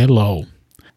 Hello,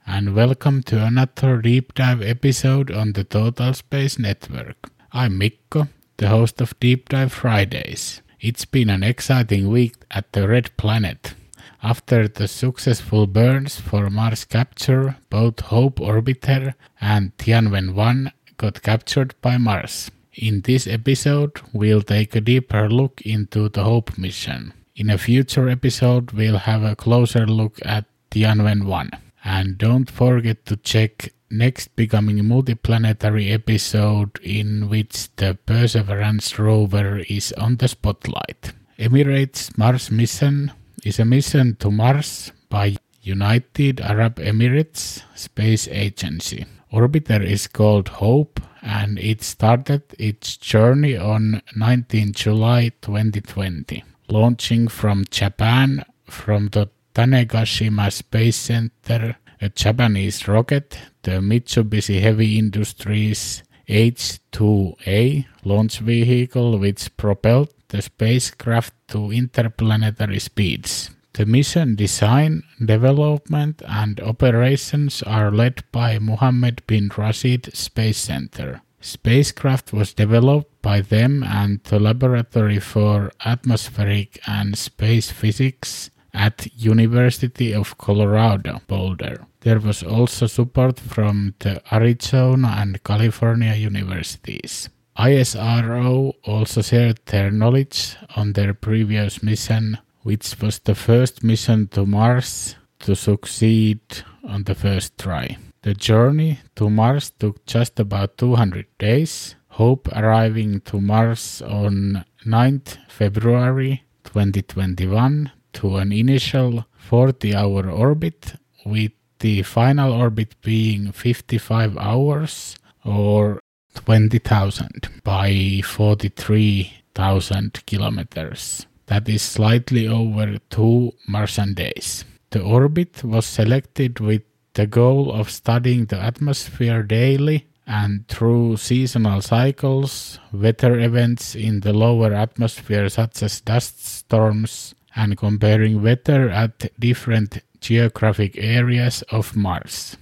and welcome to another deep dive episode on the Total Space Network. I'm Mikko, the host of Deep Dive Fridays. It's been an exciting week at the Red Planet. After the successful burns for Mars capture, both Hope Orbiter and Tianwen 1 got captured by Mars. In this episode, we'll take a deeper look into the Hope mission. In a future episode, we'll have a closer look at Tianwen 1. And don't forget to check next becoming multiplanetary episode in which the Perseverance rover is on the spotlight. Emirates Mars mission is a mission to Mars by United Arab Emirates Space Agency. Orbiter is called Hope and it started its journey on 19 July 2020, launching from Japan from the Tanegashima Space Center, a Japanese rocket, the Mitsubishi Heavy Industries H2A launch vehicle which propelled the spacecraft to interplanetary speeds. The mission design, development, and operations are led by Mohammed bin Rashid Space Center. Spacecraft was developed by them and the Laboratory for Atmospheric and Space Physics at University of Colorado, Boulder. There was also support from the Arizona and California universities. ISRO also shared their knowledge on their previous mission, which was the first mission to Mars to succeed on the first try. The journey to Mars took just about 200 days, Hope arriving to Mars on 9th February 2021 to an initial 40 hour orbit, with the final orbit being 55 hours or 20,000 by 43,000 kilometers. That is slightly over two Martian days. The orbit was selected with the goal of studying the atmosphere daily and through seasonal cycles, weather events in the lower atmosphere, such as dust storms, and comparing weather at different geographic areas of Mars.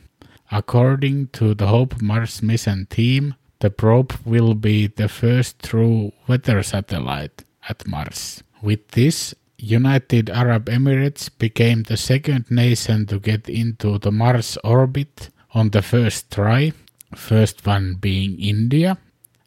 According to the Hope Mars mission team, the probe will be the first true weather satellite at Mars. With this, United Arab Emirates became the second nation to get into the Mars orbit on the first try, first one being India,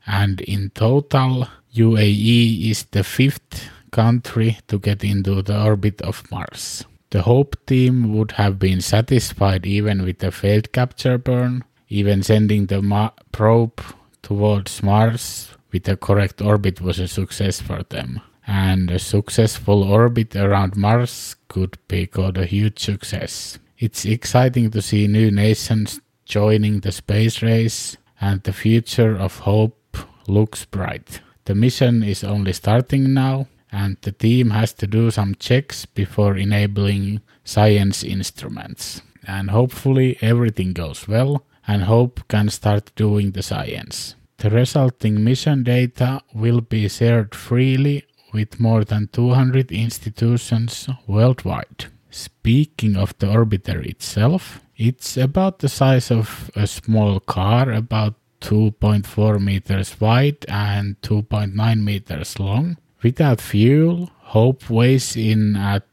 and in total, UAE is the fifth country to get into the orbit of Mars. The Hope team would have been satisfied even with a failed capture burn, even sending the Ma- probe towards Mars with a correct orbit was a success for them. And a successful orbit around Mars could be called a huge success. It's exciting to see new nations joining the space race, and the future of hope looks bright. The mission is only starting now, and the team has to do some checks before enabling science instruments. And hopefully everything goes well and Hope can start doing the science. The resulting mission data will be shared freely with more than 200 institutions worldwide. Speaking of the orbiter itself, it's about the size of a small car, about 2.4 meters wide and 2.9 meters long. Without fuel, Hope weighs in at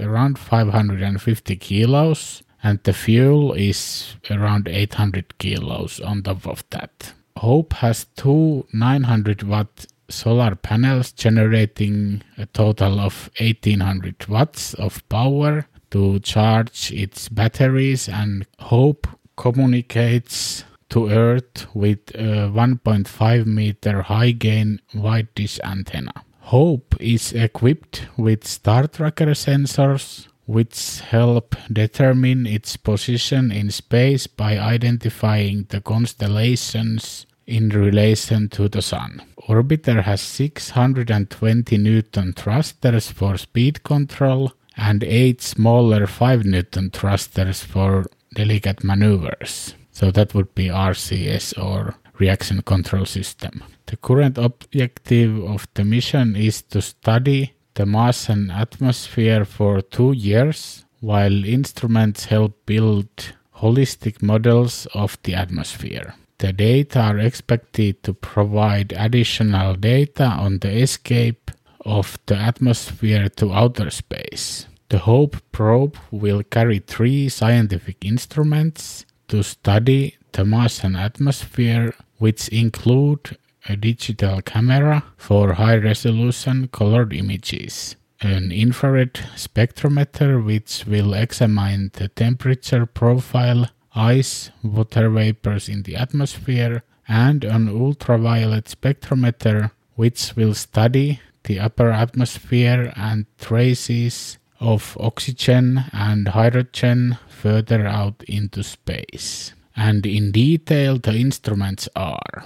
around 550 kilos and the fuel is around 800 kilos on top of that. Hope has two 900 watt solar panels generating a total of 1800 watts of power to charge its batteries and Hope communicates to Earth with a 1.5 meter high gain wide dish antenna. Hope is equipped with star tracker sensors which help determine its position in space by identifying the constellations in relation to the Sun. Orbiter has 620 Newton thrusters for speed control and 8 smaller 5 Newton thrusters for delicate maneuvers. So that would be RCS or reaction control system. The current objective of the mission is to study the Mars and atmosphere for two years while instruments help build holistic models of the atmosphere. The data are expected to provide additional data on the escape of the atmosphere to outer space. The HOPE probe will carry three scientific instruments to study the Martian atmosphere, which include a digital camera for high resolution colored images, an infrared spectrometer which will examine the temperature profile, ice, water vapors in the atmosphere, and an ultraviolet spectrometer which will study the upper atmosphere and traces of oxygen and hydrogen further out into space. And in detail, the instruments are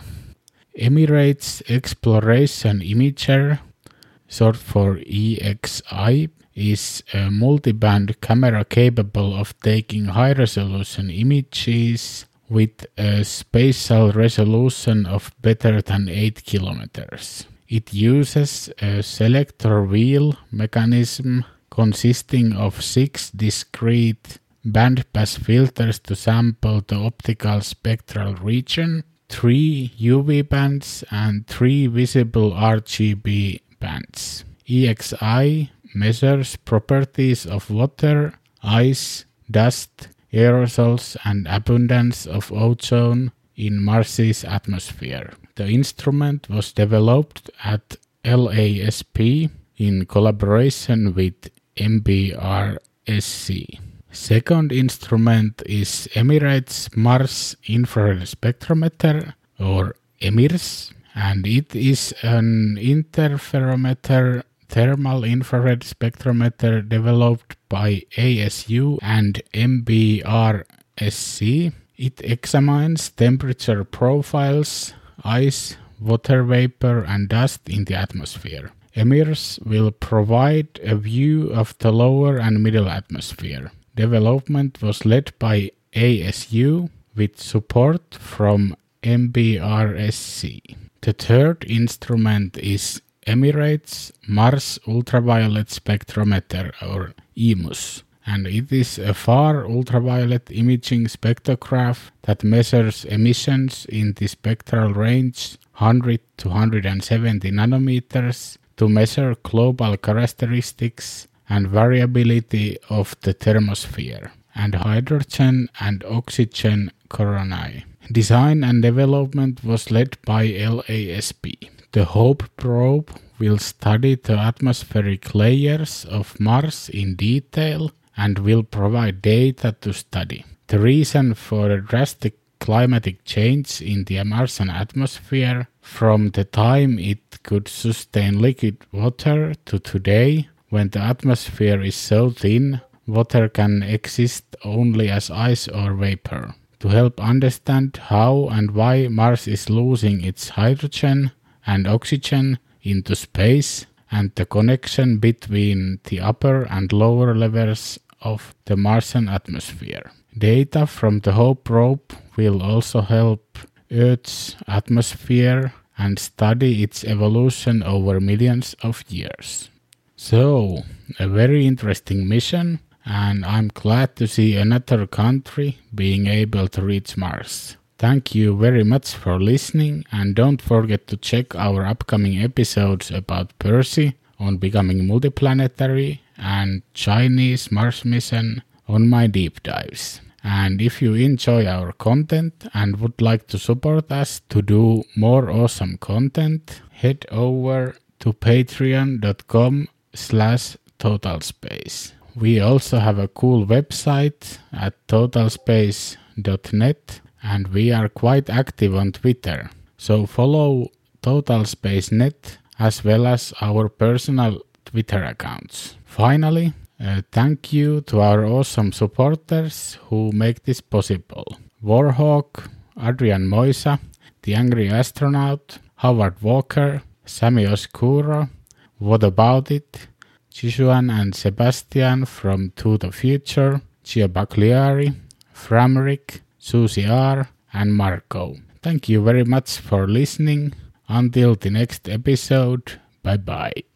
Emirates Exploration Imager, short for EXI, is a multi-band camera capable of taking high-resolution images with a spatial resolution of better than 8 kilometers. It uses a selector wheel mechanism consisting of six discrete bandpass filters to sample the optical spectral region, three UV bands, and three visible RGB bands. EXI measures properties of water, ice, dust, aerosols, and abundance of ozone in Mars's atmosphere. The instrument was developed at LASP in collaboration with MBRSC. Second instrument is Emirates Mars Infrared Spectrometer or EMIRS and it is an interferometer thermal infrared spectrometer developed by ASU and MBRSC. It examines temperature profiles, ice, water vapor, and dust in the atmosphere. EMIRS will provide a view of the lower and middle atmosphere. Development was led by ASU with support from MBRSC. The third instrument is Emirates Mars Ultraviolet Spectrometer or EMUS and it is a far ultraviolet imaging spectrograph that measures emissions in the spectral range 100 to 170 nanometers to measure global characteristics and variability of the thermosphere and hydrogen and oxygen coronae. Design and development was led by LASP. The HOPE probe will study the atmospheric layers of Mars in detail and will provide data to study. The reason for a drastic climatic change in the Martian atmosphere from the time it could sustain liquid water to today, when the atmosphere is so thin, water can exist only as ice or vapor. To help understand how and why Mars is losing its hydrogen and oxygen into space, and the connection between the upper and lower levels of the Martian atmosphere. Data from the HOPE probe will also help Earth's atmosphere and study its evolution over millions of years. So, a very interesting mission, and I'm glad to see another country being able to reach Mars. Thank you very much for listening, and don't forget to check our upcoming episodes about Percy on becoming multiplanetary and Chinese Mars mission on my deep dives. And if you enjoy our content and would like to support us to do more awesome content, head over to patreon.com slash totalspace. We also have a cool website at totalspace.net and we are quite active on Twitter. So follow Total Space Net as well as our personal Twitter accounts. Finally, uh, thank you to our awesome supporters who make this possible. Warhawk, Adrian Moisa, The Angry Astronaut, Howard Walker, Sammy Oscuro, What About It, Jisuan and Sebastian from To the Future, Gio Bagliari, Framrick, Susie R, and Marco. Thank you very much for listening. Until the next episode, bye bye.